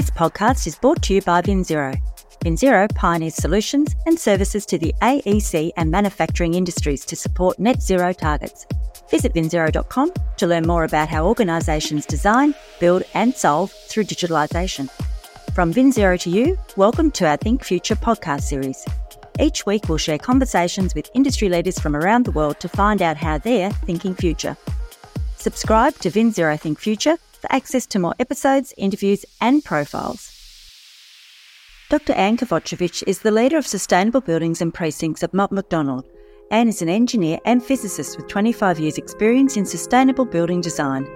This podcast is brought to you by VinZero. VinZero pioneers solutions and services to the AEC and manufacturing industries to support net zero targets. Visit vinzero.com to learn more about how organisations design, build, and solve through digitalisation. From VinZero to you, welcome to our Think Future podcast series. Each week, we'll share conversations with industry leaders from around the world to find out how they're thinking future. Subscribe to VinZero Think Future for access to more episodes, interviews, and profiles. Dr. Anne Kovachevich is the leader of Sustainable Buildings and Precincts at Mott MacDonald. Anne is an engineer and physicist with 25 years' experience in sustainable building design.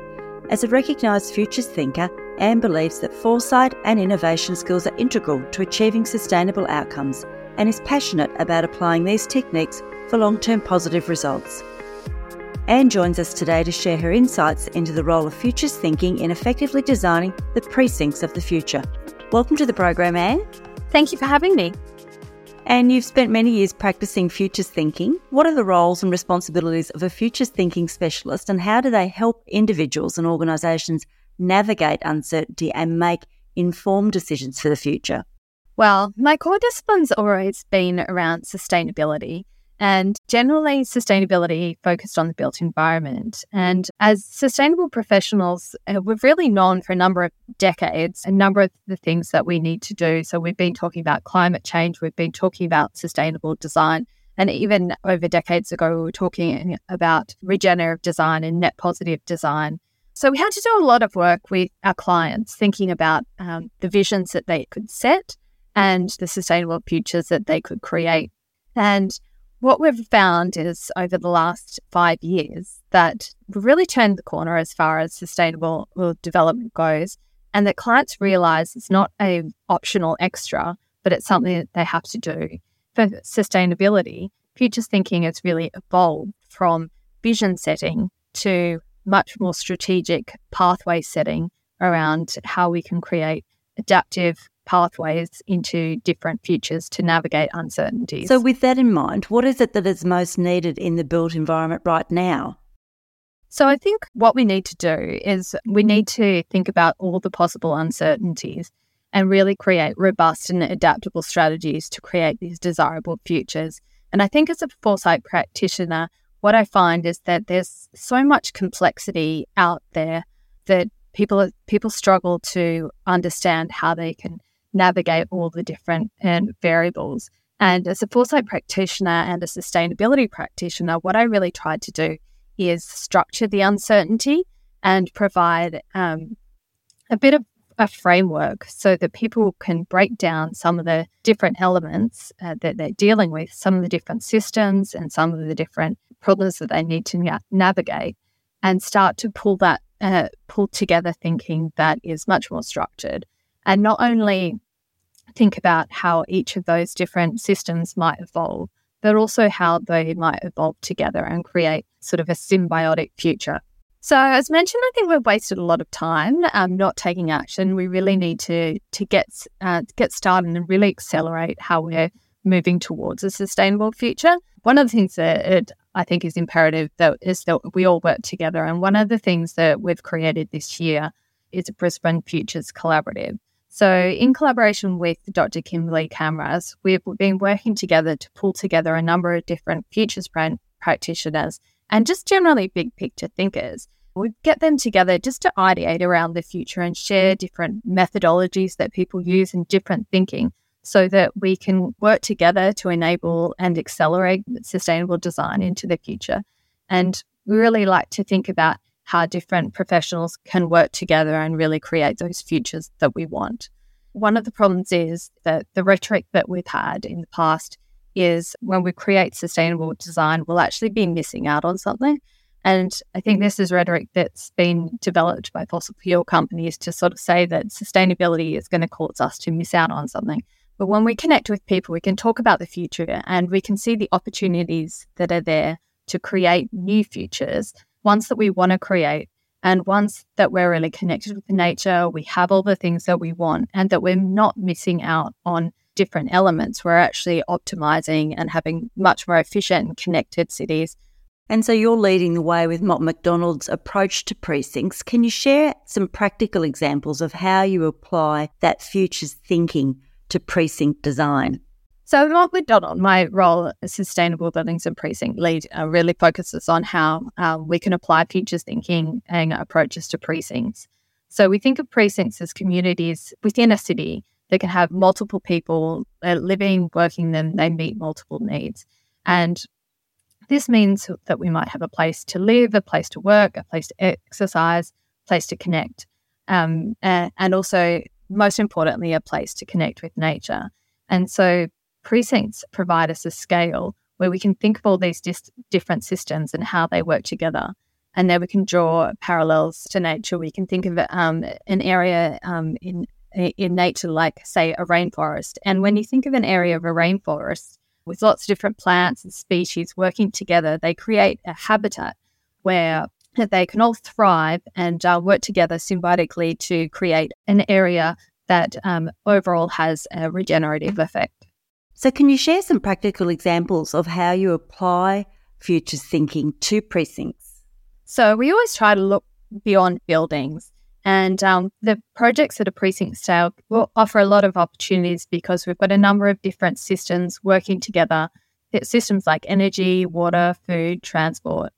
As a recognised futures thinker, Anne believes that foresight and innovation skills are integral to achieving sustainable outcomes and is passionate about applying these techniques for long term positive results. Anne joins us today to share her insights into the role of futures thinking in effectively designing the precincts of the future. Welcome to the program, Anne. Thank you for having me. And you've spent many years practicing futures thinking. What are the roles and responsibilities of a futures thinking specialist, and how do they help individuals and organisations navigate uncertainty and make informed decisions for the future? Well, my core discipline's always been around sustainability and generally sustainability focused on the built environment. And as sustainable professionals, uh, we've really known for a number of decades a number of the things that we need to do. So we've been talking about climate change, we've been talking about sustainable design. And even over decades ago, we were talking about regenerative design and net positive design. So we had to do a lot of work with our clients, thinking about um, the visions that they could set and the sustainable futures that they could create. And what we've found is over the last five years that we've really turned the corner as far as sustainable development goes, and that clients realize it's not a optional extra, but it's something that they have to do. For sustainability, futures thinking has really evolved from vision setting to much more strategic pathway setting around how we can create adaptive pathways into different futures to navigate uncertainties. So, with that in mind, what is it that is most needed in the built environment right now? So, I think what we need to do is we mm-hmm. need to think about all the possible uncertainties and really create robust and adaptable strategies to create these desirable futures. And I think as a foresight practitioner, what I find is that there's so much complexity out there that people people struggle to understand how they can navigate all the different and variables. And as a foresight practitioner and a sustainability practitioner, what I really tried to do is structure the uncertainty and provide um, a bit of a framework so that people can break down some of the different elements uh, that they're dealing with, some of the different systems and some of the different problems that they need to na- navigate, and start to pull that uh, pull together thinking that is much more structured. And not only think about how each of those different systems might evolve, but also how they might evolve together and create sort of a symbiotic future. So, as mentioned, I think we've wasted a lot of time um, not taking action. We really need to to get uh, get started and really accelerate how we're moving towards a sustainable future. One of the things that it, I think is imperative that is that we all work together. And one of the things that we've created this year is a Brisbane Futures Collaborative. So, in collaboration with Dr. Kimberley Camrass, we've been working together to pull together a number of different futures practitioners and just generally big picture thinkers. We get them together just to ideate around the future and share different methodologies that people use and different thinking so that we can work together to enable and accelerate sustainable design into the future. And we really like to think about how different professionals can work together and really create those futures that we want. One of the problems is that the rhetoric that we've had in the past is when we create sustainable design, we'll actually be missing out on something. And I think this is rhetoric that's been developed by fossil fuel companies to sort of say that sustainability is going to cause us to miss out on something. But when we connect with people, we can talk about the future and we can see the opportunities that are there to create new futures ones that we want to create and ones that we're really connected with nature. We have all the things that we want and that we're not missing out on different elements. We're actually optimizing and having much more efficient and connected cities. And so you're leading the way with Mott MacDonald's approach to precincts. Can you share some practical examples of how you apply that futures thinking to precinct design? So, Mott MacDonald, my role as Sustainable Buildings and Precinct Lead, uh, really focuses on how uh, we can apply futures thinking and approaches to precincts. So, we think of precincts as communities within a city that can have multiple people uh, living, working them, they meet multiple needs. And this means that we might have a place to live, a place to work, a place to exercise, a place to connect, um, and also, most importantly, a place to connect with nature. And so, precincts provide us a scale where we can think of all these dis- different systems and how they work together. And then we can draw parallels to nature. We can think of um, an area um, in in nature, like say a rainforest. And when you think of an area of a rainforest, with lots of different plants and species working together, they create a habitat where they can all thrive and uh, work together symbiotically to create an area that um, overall has a regenerative effect. So, can you share some practical examples of how you apply futures thinking to precincts? So, we always try to look beyond buildings and um, the projects at a precinct scale will offer a lot of opportunities because we've got a number of different systems working together. Systems like energy, water, food, transport.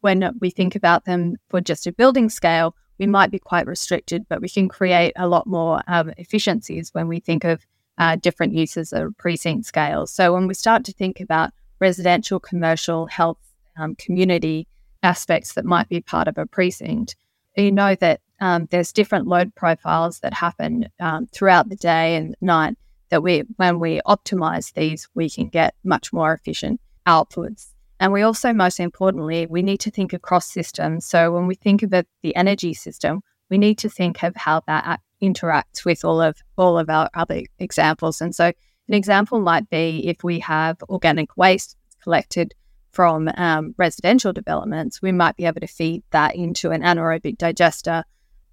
When we think about them for just a building scale, we might be quite restricted, but we can create a lot more um, efficiencies when we think of uh, different uses of precinct scales. So when we start to think about residential, commercial, health, um, community aspects that might be part of a precinct, you know that um, there's different load profiles that happen um, throughout the day and night that we, when we optimize these, we can get much more efficient outputs. And we also, most importantly, we need to think across systems. So when we think about the energy system, we need to think of how that interacts with all of all of our other examples. And so an example might be if we have organic waste collected from um, residential developments, we might be able to feed that into an anaerobic digester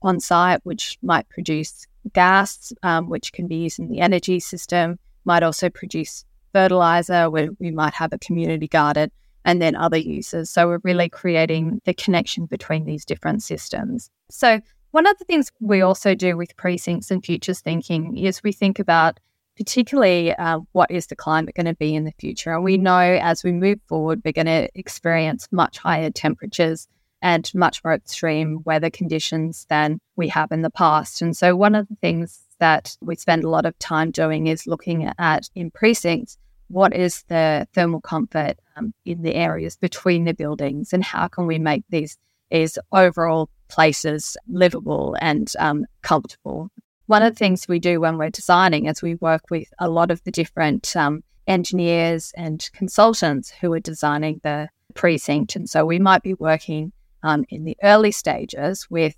on site, which might produce gas, um, which can be used in the energy system, might also produce fertilizer, where we might have a community garden, and then other uses. So we're really creating the connection between these different systems. So one of the things we also do with precincts and futures thinking is we think about particularly uh, what is the climate going to be in the future. And we know as we move forward, we're going to experience much higher temperatures and much more extreme weather conditions than we have in the past. And so, one of the things that we spend a lot of time doing is looking at in precincts what is the thermal comfort um, in the areas between the buildings and how can we make these these overall places livable and um, comfortable. One of the things we do when we're designing is we work with a lot of the different um, engineers and consultants who are designing the precinct. And so we might be working um, in the early stages with,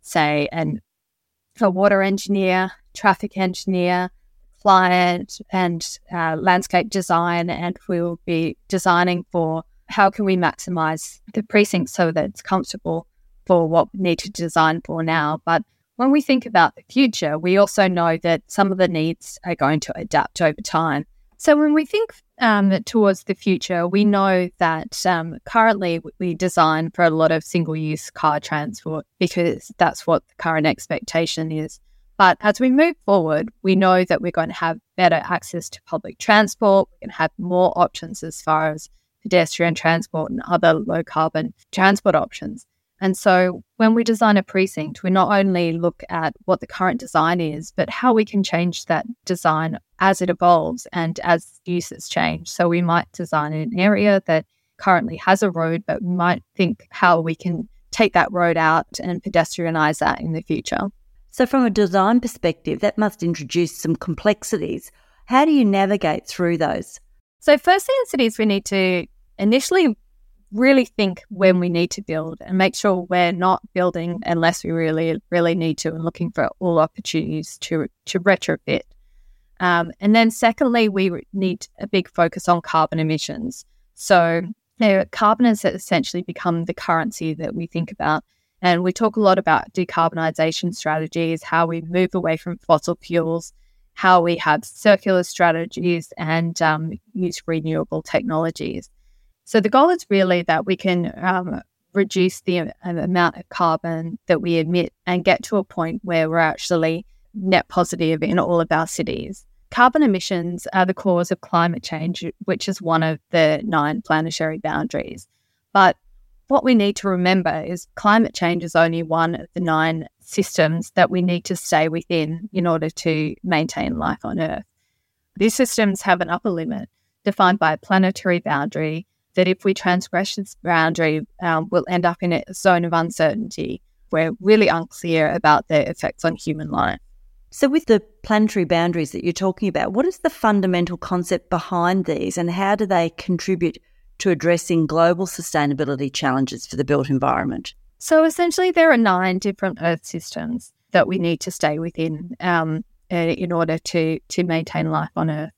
say, an, a water engineer, traffic engineer, client, and uh, landscape design. And we will be designing for how can we maximize the precinct so that it's comfortable for what we need to design for now. But when we think about the future, we also know that some of the needs are going to adapt over time. So when we think um, towards the future, we know that um, currently we design for a lot of single use car transport because that's what the current expectation is. But as we move forward, we know that we're going to have better access to public transport. We're going to have more options as far as pedestrian transport and other low carbon transport options. And so when we design a precinct, we not only look at what the current design is, but how we can change that design as it evolves and as uses change. So we might design an area that currently has a road, but we might think how we can take that road out and pedestrianize that in the future. So, from a design perspective, that must introduce some complexities. How do you navigate through those? So, firstly, in cities, we need to initially really think when we need to build and make sure we're not building unless we really, really need to and looking for all opportunities to, to retrofit. Um, and then, secondly, we need a big focus on carbon emissions. So, you know, carbon has essentially become the currency that we think about. And we talk a lot about decarbonisation strategies, how we move away from fossil fuels, how we have circular strategies and um, use renewable technologies. So the goal is really that we can um, reduce the amount of carbon that we emit and get to a point where we're actually net positive in all of our cities. Carbon emissions are the cause of climate change, which is one of the nine planetary boundaries. But what we need to remember is climate change is only one of the nine systems that we need to stay within in order to maintain life on Earth. These systems have an upper limit defined by a planetary boundary that if we transgress this boundary, um, we'll end up in a zone of uncertainty. We're really unclear about the effects on human life. So, with the planetary boundaries that you're talking about, what is the fundamental concept behind these and how do they contribute to addressing global sustainability challenges for the built environment? So, essentially, there are nine different Earth systems that we need to stay within um, in order to, to maintain life on Earth.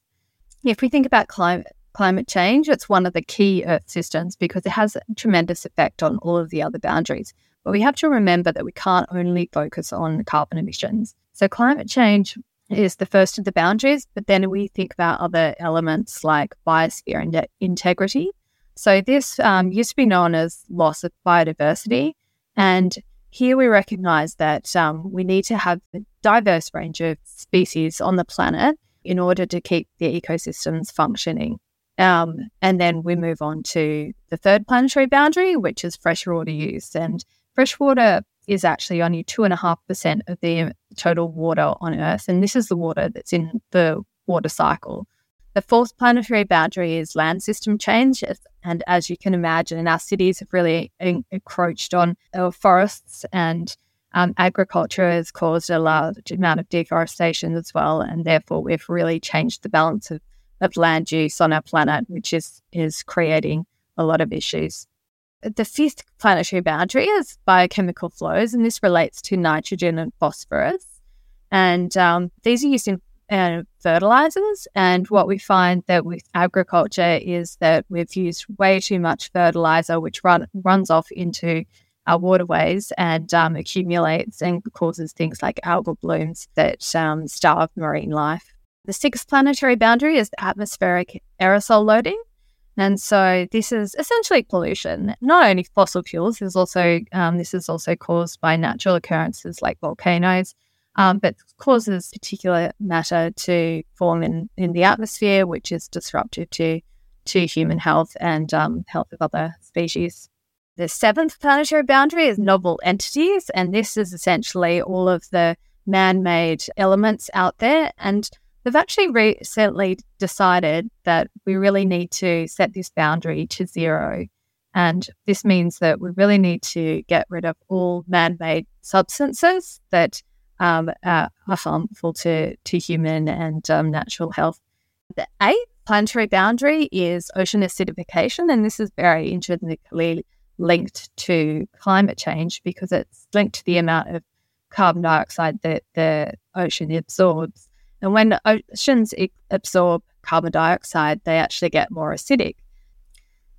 If we think about climate, climate change, it's one of the key Earth systems because it has a tremendous effect on all of the other boundaries. But we have to remember that we can't only focus on carbon emissions. So, climate change is the first of the boundaries, but then we think about other elements like biosphere and integrity. So, this um, used to be known as loss of biodiversity. And here we recognize that um, we need to have a diverse range of species on the planet in order to keep the ecosystems functioning. Um, and then we move on to the third planetary boundary, which is freshwater use. And freshwater is actually only 2.5% of the total water on Earth. And this is the water that's in the water cycle. The fourth planetary boundary is land system change. And as you can imagine, our cities have really encroached on our forests, and um, agriculture has caused a large amount of deforestation as well. And therefore, we've really changed the balance of, of land use on our planet, which is, is creating a lot of issues. The fifth planetary boundary is biochemical flows, and this relates to nitrogen and phosphorus. And um, these are used in uh, fertilizers. And what we find that with agriculture is that we've used way too much fertilizer, which run, runs off into our waterways and um, accumulates and causes things like algal blooms that um, starve marine life. The sixth planetary boundary is atmospheric aerosol loading. And so this is essentially pollution, not only fossil fuels. There's also um, this is also caused by natural occurrences like volcanoes, um, but causes particular matter to form in, in the atmosphere, which is disruptive to to human health and um, health of other species. The seventh planetary boundary is novel entities, and this is essentially all of the man-made elements out there and They've actually recently decided that we really need to set this boundary to zero. And this means that we really need to get rid of all man made substances that um, are harmful to, to human and um, natural health. The eighth planetary boundary is ocean acidification. And this is very intrinsically linked to climate change because it's linked to the amount of carbon dioxide that the ocean absorbs. And when oceans absorb carbon dioxide, they actually get more acidic.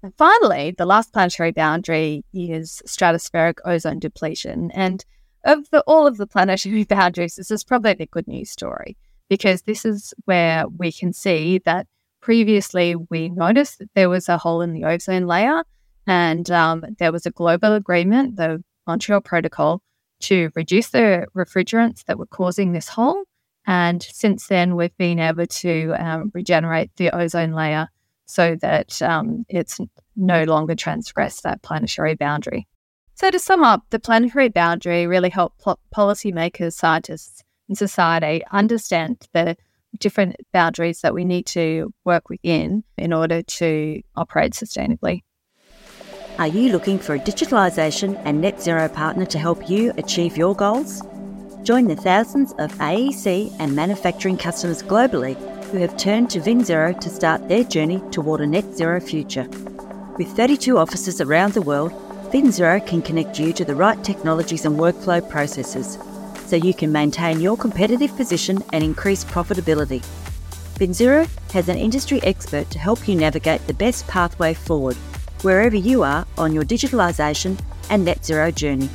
And finally, the last planetary boundary is stratospheric ozone depletion. And of the, all of the planetary boundaries, this is probably the good news story because this is where we can see that previously we noticed that there was a hole in the ozone layer and um, there was a global agreement, the Montreal Protocol, to reduce the refrigerants that were causing this hole. And since then, we've been able to um, regenerate the ozone layer so that um, it's no longer transgressed that planetary boundary. So, to sum up, the planetary boundary really helped pl- policymakers, scientists, and society understand the different boundaries that we need to work within in order to operate sustainably. Are you looking for a digitalisation and net zero partner to help you achieve your goals? Join the thousands of AEC and manufacturing customers globally who have turned to VinZero to start their journey toward a net zero future. With 32 offices around the world, VinZero can connect you to the right technologies and workflow processes so you can maintain your competitive position and increase profitability. VinZero has an industry expert to help you navigate the best pathway forward wherever you are on your digitalisation and net zero journey.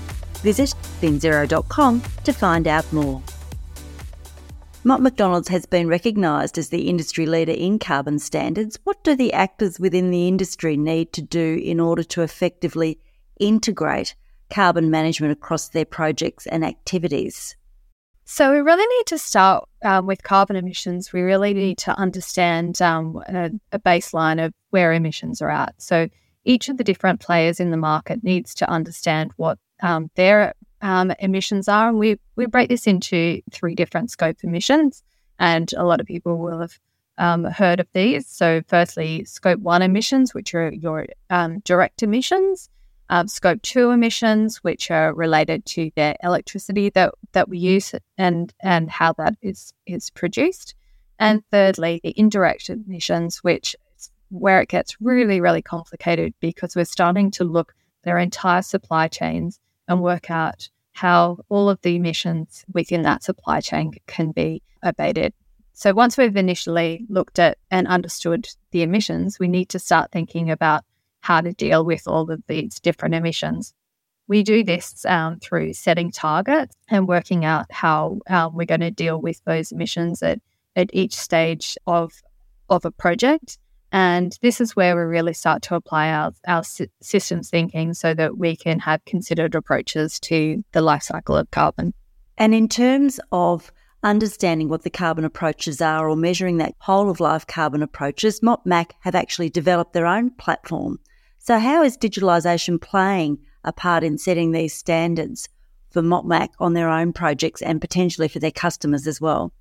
Visit vinzero.com to find out more. Mott MacDonald's has been recognised as the industry leader in carbon standards. What do the actors within the industry need to do in order to effectively integrate carbon management across their projects and activities? So, we really need to start um, with carbon emissions. We really need to understand um, a, a baseline of where emissions are at. So, each of the different players in the market needs to understand what um, their um, emissions are. And we, we break this into three different scope emissions. And a lot of people will have um, heard of these. So, firstly, scope one emissions, which are your um, direct emissions, um, scope two emissions, which are related to the electricity that, that we use and, and how that is, is produced. And thirdly, the indirect emissions, which is where it gets really, really complicated because we're starting to look their entire supply chains and work out how all of the emissions within that supply chain can be abated. So, once we've initially looked at and understood the emissions, we need to start thinking about how to deal with all of these different emissions. We do this um, through setting targets and working out how um, we're going to deal with those emissions at, at each stage of, of a project. And this is where we really start to apply our, our systems thinking so that we can have considered approaches to the life cycle of carbon. And in terms of understanding what the carbon approaches are or measuring that whole of life carbon approaches, MottMac have actually developed their own platform. So, how is digitalisation playing a part in setting these standards for MottMac on their own projects and potentially for their customers as well?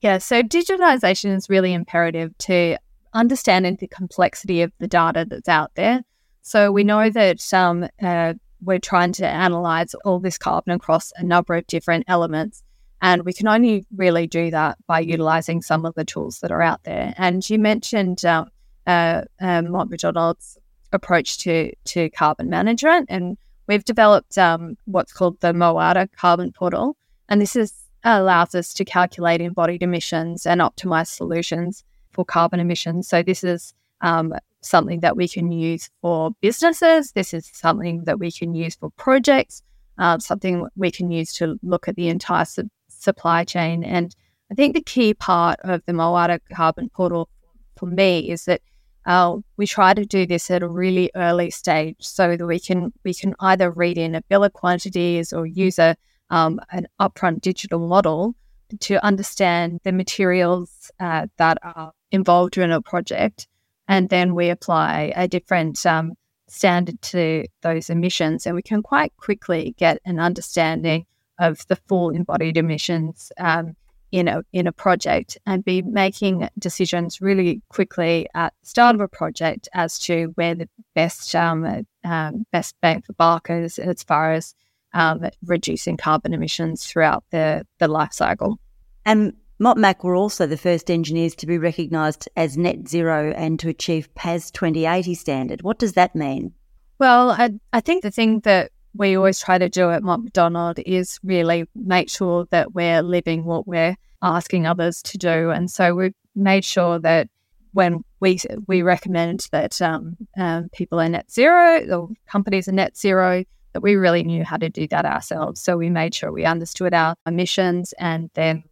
Yeah, so digitalisation is really imperative to understanding the complexity of the data that's out there. So we know that um, uh, we're trying to analyze all this carbon across a number of different elements. And we can only really do that by utilizing some of the tools that are out there. And you mentioned um, uh, um, Mott MacDonald's approach to, to carbon management. And we've developed um, what's called the Moata Carbon Portal. And this is, allows us to calculate embodied emissions and optimize solutions for carbon emissions. So this is um, something that we can use for businesses. This is something that we can use for projects. Uh, something we can use to look at the entire su- supply chain. And I think the key part of the Moata Carbon Portal for me is that uh, we try to do this at a really early stage so that we can we can either read in a bill of quantities or use a um, an upfront digital model to understand the materials uh, that are involved in a project. And then we apply a different um, standard to those emissions. And we can quite quickly get an understanding of the full embodied emissions um, in, a, in a project and be making decisions really quickly at the start of a project as to where the best, um, um best bang for buck is as far as um, reducing carbon emissions throughout the, the life cycle. And MottMac were also the first engineers to be recognised as net zero and to achieve PAS 2080 standard. What does that mean? Well, I, I think the thing that we always try to do at Mott MacDonald is really make sure that we're living what we're asking others to do. And so we've made sure that when we we recommend that um, um, people are net zero or companies are net zero, that we really knew how to do that ourselves. So we made sure we understood our emissions and then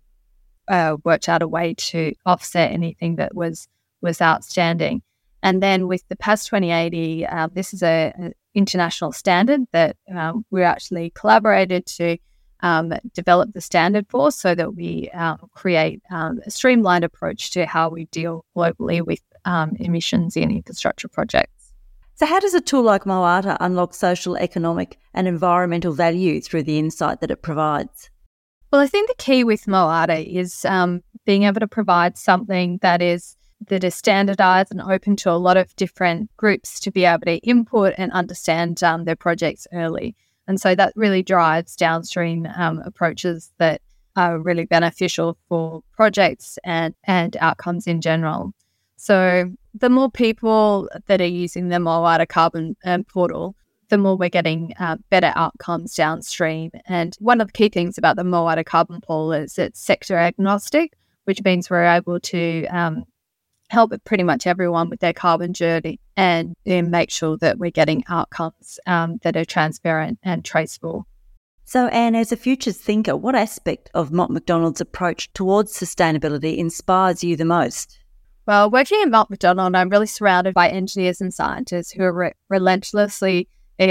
uh, worked out a way to offset anything that was was outstanding. And then with the PAS 2080, uh, this is a, an international standard that um, we actually collaborated to um, develop the standard for so that we um, create um, a streamlined approach to how we deal globally with um, emissions in infrastructure projects. So, how does a tool like Moata unlock social, economic, and environmental value through the insight that it provides? Well, I think the key with Moata is um, being able to provide something that is that is standardized and open to a lot of different groups to be able to input and understand um, their projects early. And so that really drives downstream um, approaches that are really beneficial for projects and, and outcomes in general. So the more people that are using the Moata Carbon um, portal, the more we're getting uh, better outcomes downstream. And one of the key things about the Moata Carbon Portal is it's sector agnostic, which means we're able to um, help pretty much everyone with their carbon journey and, and make sure that we're getting outcomes um, that are transparent and traceable. So, Anne, as a futures thinker, what aspect of Mott MacDonald's approach towards sustainability inspires you the most? Well, working at Mott MacDonald, I'm really surrounded by engineers and scientists who are re- relentlessly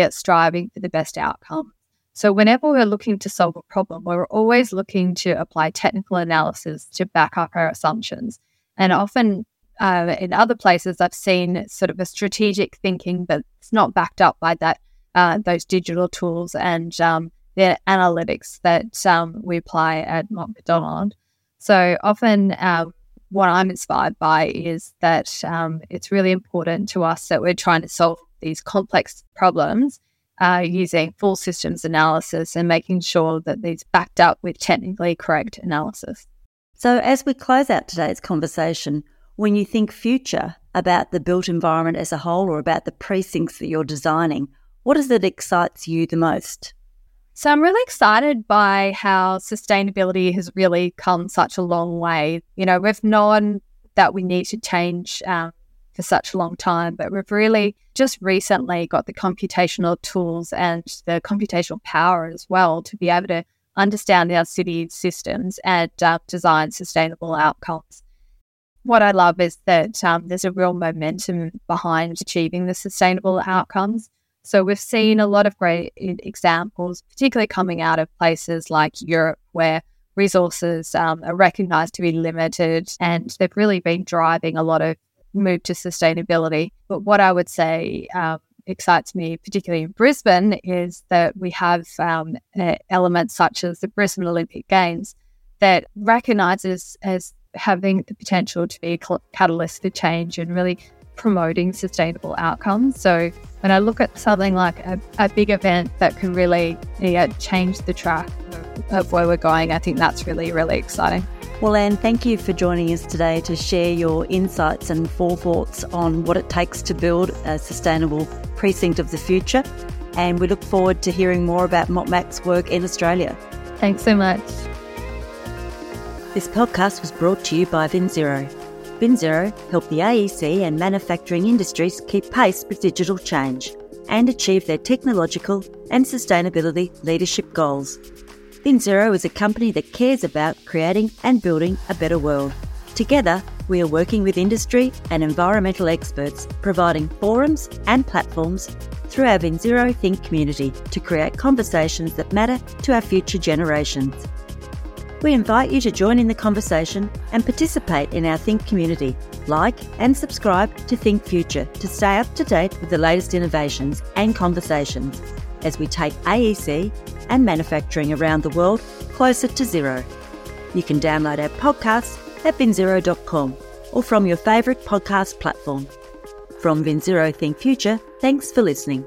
striving for the best outcome. So, whenever we're looking to solve a problem, we're always looking to apply technical analysis to back up our assumptions. And often uh, in other places, I've seen sort of a strategic thinking, but it's not backed up by that uh, those digital tools and um, the analytics that um, we apply at Mott MacDonald. So often, um, what I'm inspired by is that um, it's really important to us that we're trying to solve these complex problems uh, using full systems analysis and making sure that these backed up with technically correct analysis. So, as we close out today's conversation, when you think future about the built environment as a whole or about the precincts that you're designing, what is it that excites you the most? So I'm really excited by how sustainability has really come such a long way. You know, we've known that we need to change um, for such a long time, but we've really just recently got the computational tools and the computational power as well to be able to understand our city systems and uh, design sustainable outcomes. What I love is that um, there's a real momentum behind achieving the sustainable outcomes. So we've seen a lot of great examples, particularly coming out of places like Europe, where resources um, are recognized to be limited and they've really been driving a lot of move to sustainability. But what I would say um, excites me, particularly in Brisbane, is that we have um, elements such as the Brisbane Olympic Games that recognizes as having the potential to be a catalyst for change and really promoting sustainable outcomes. So when I look at something like a, a big event that can really yeah, change the track of where we're going, I think that's really, really exciting. Well, Anne, thank you for joining us today to share your insights and forethoughts on what it takes to build a sustainable precinct of the future. And we look forward to hearing more about MottMac's work in Australia. Thanks so much. This podcast was brought to you by VinZero. VinZero help the AEC and manufacturing industries keep pace with digital change and achieve their technological and sustainability leadership goals. VinZero is a company that cares about creating and building a better world. Together, we are working with industry and environmental experts, providing forums and platforms through our VinZero Think community to create conversations that matter to our future generations. We invite you to join in the conversation and participate in our Think community. Like and subscribe to Think Future to stay up to date with the latest innovations and conversations as we take AEC and manufacturing around the world closer to zero. You can download our podcast at vinzero.com or from your favourite podcast platform. From VinZero Think Future, thanks for listening.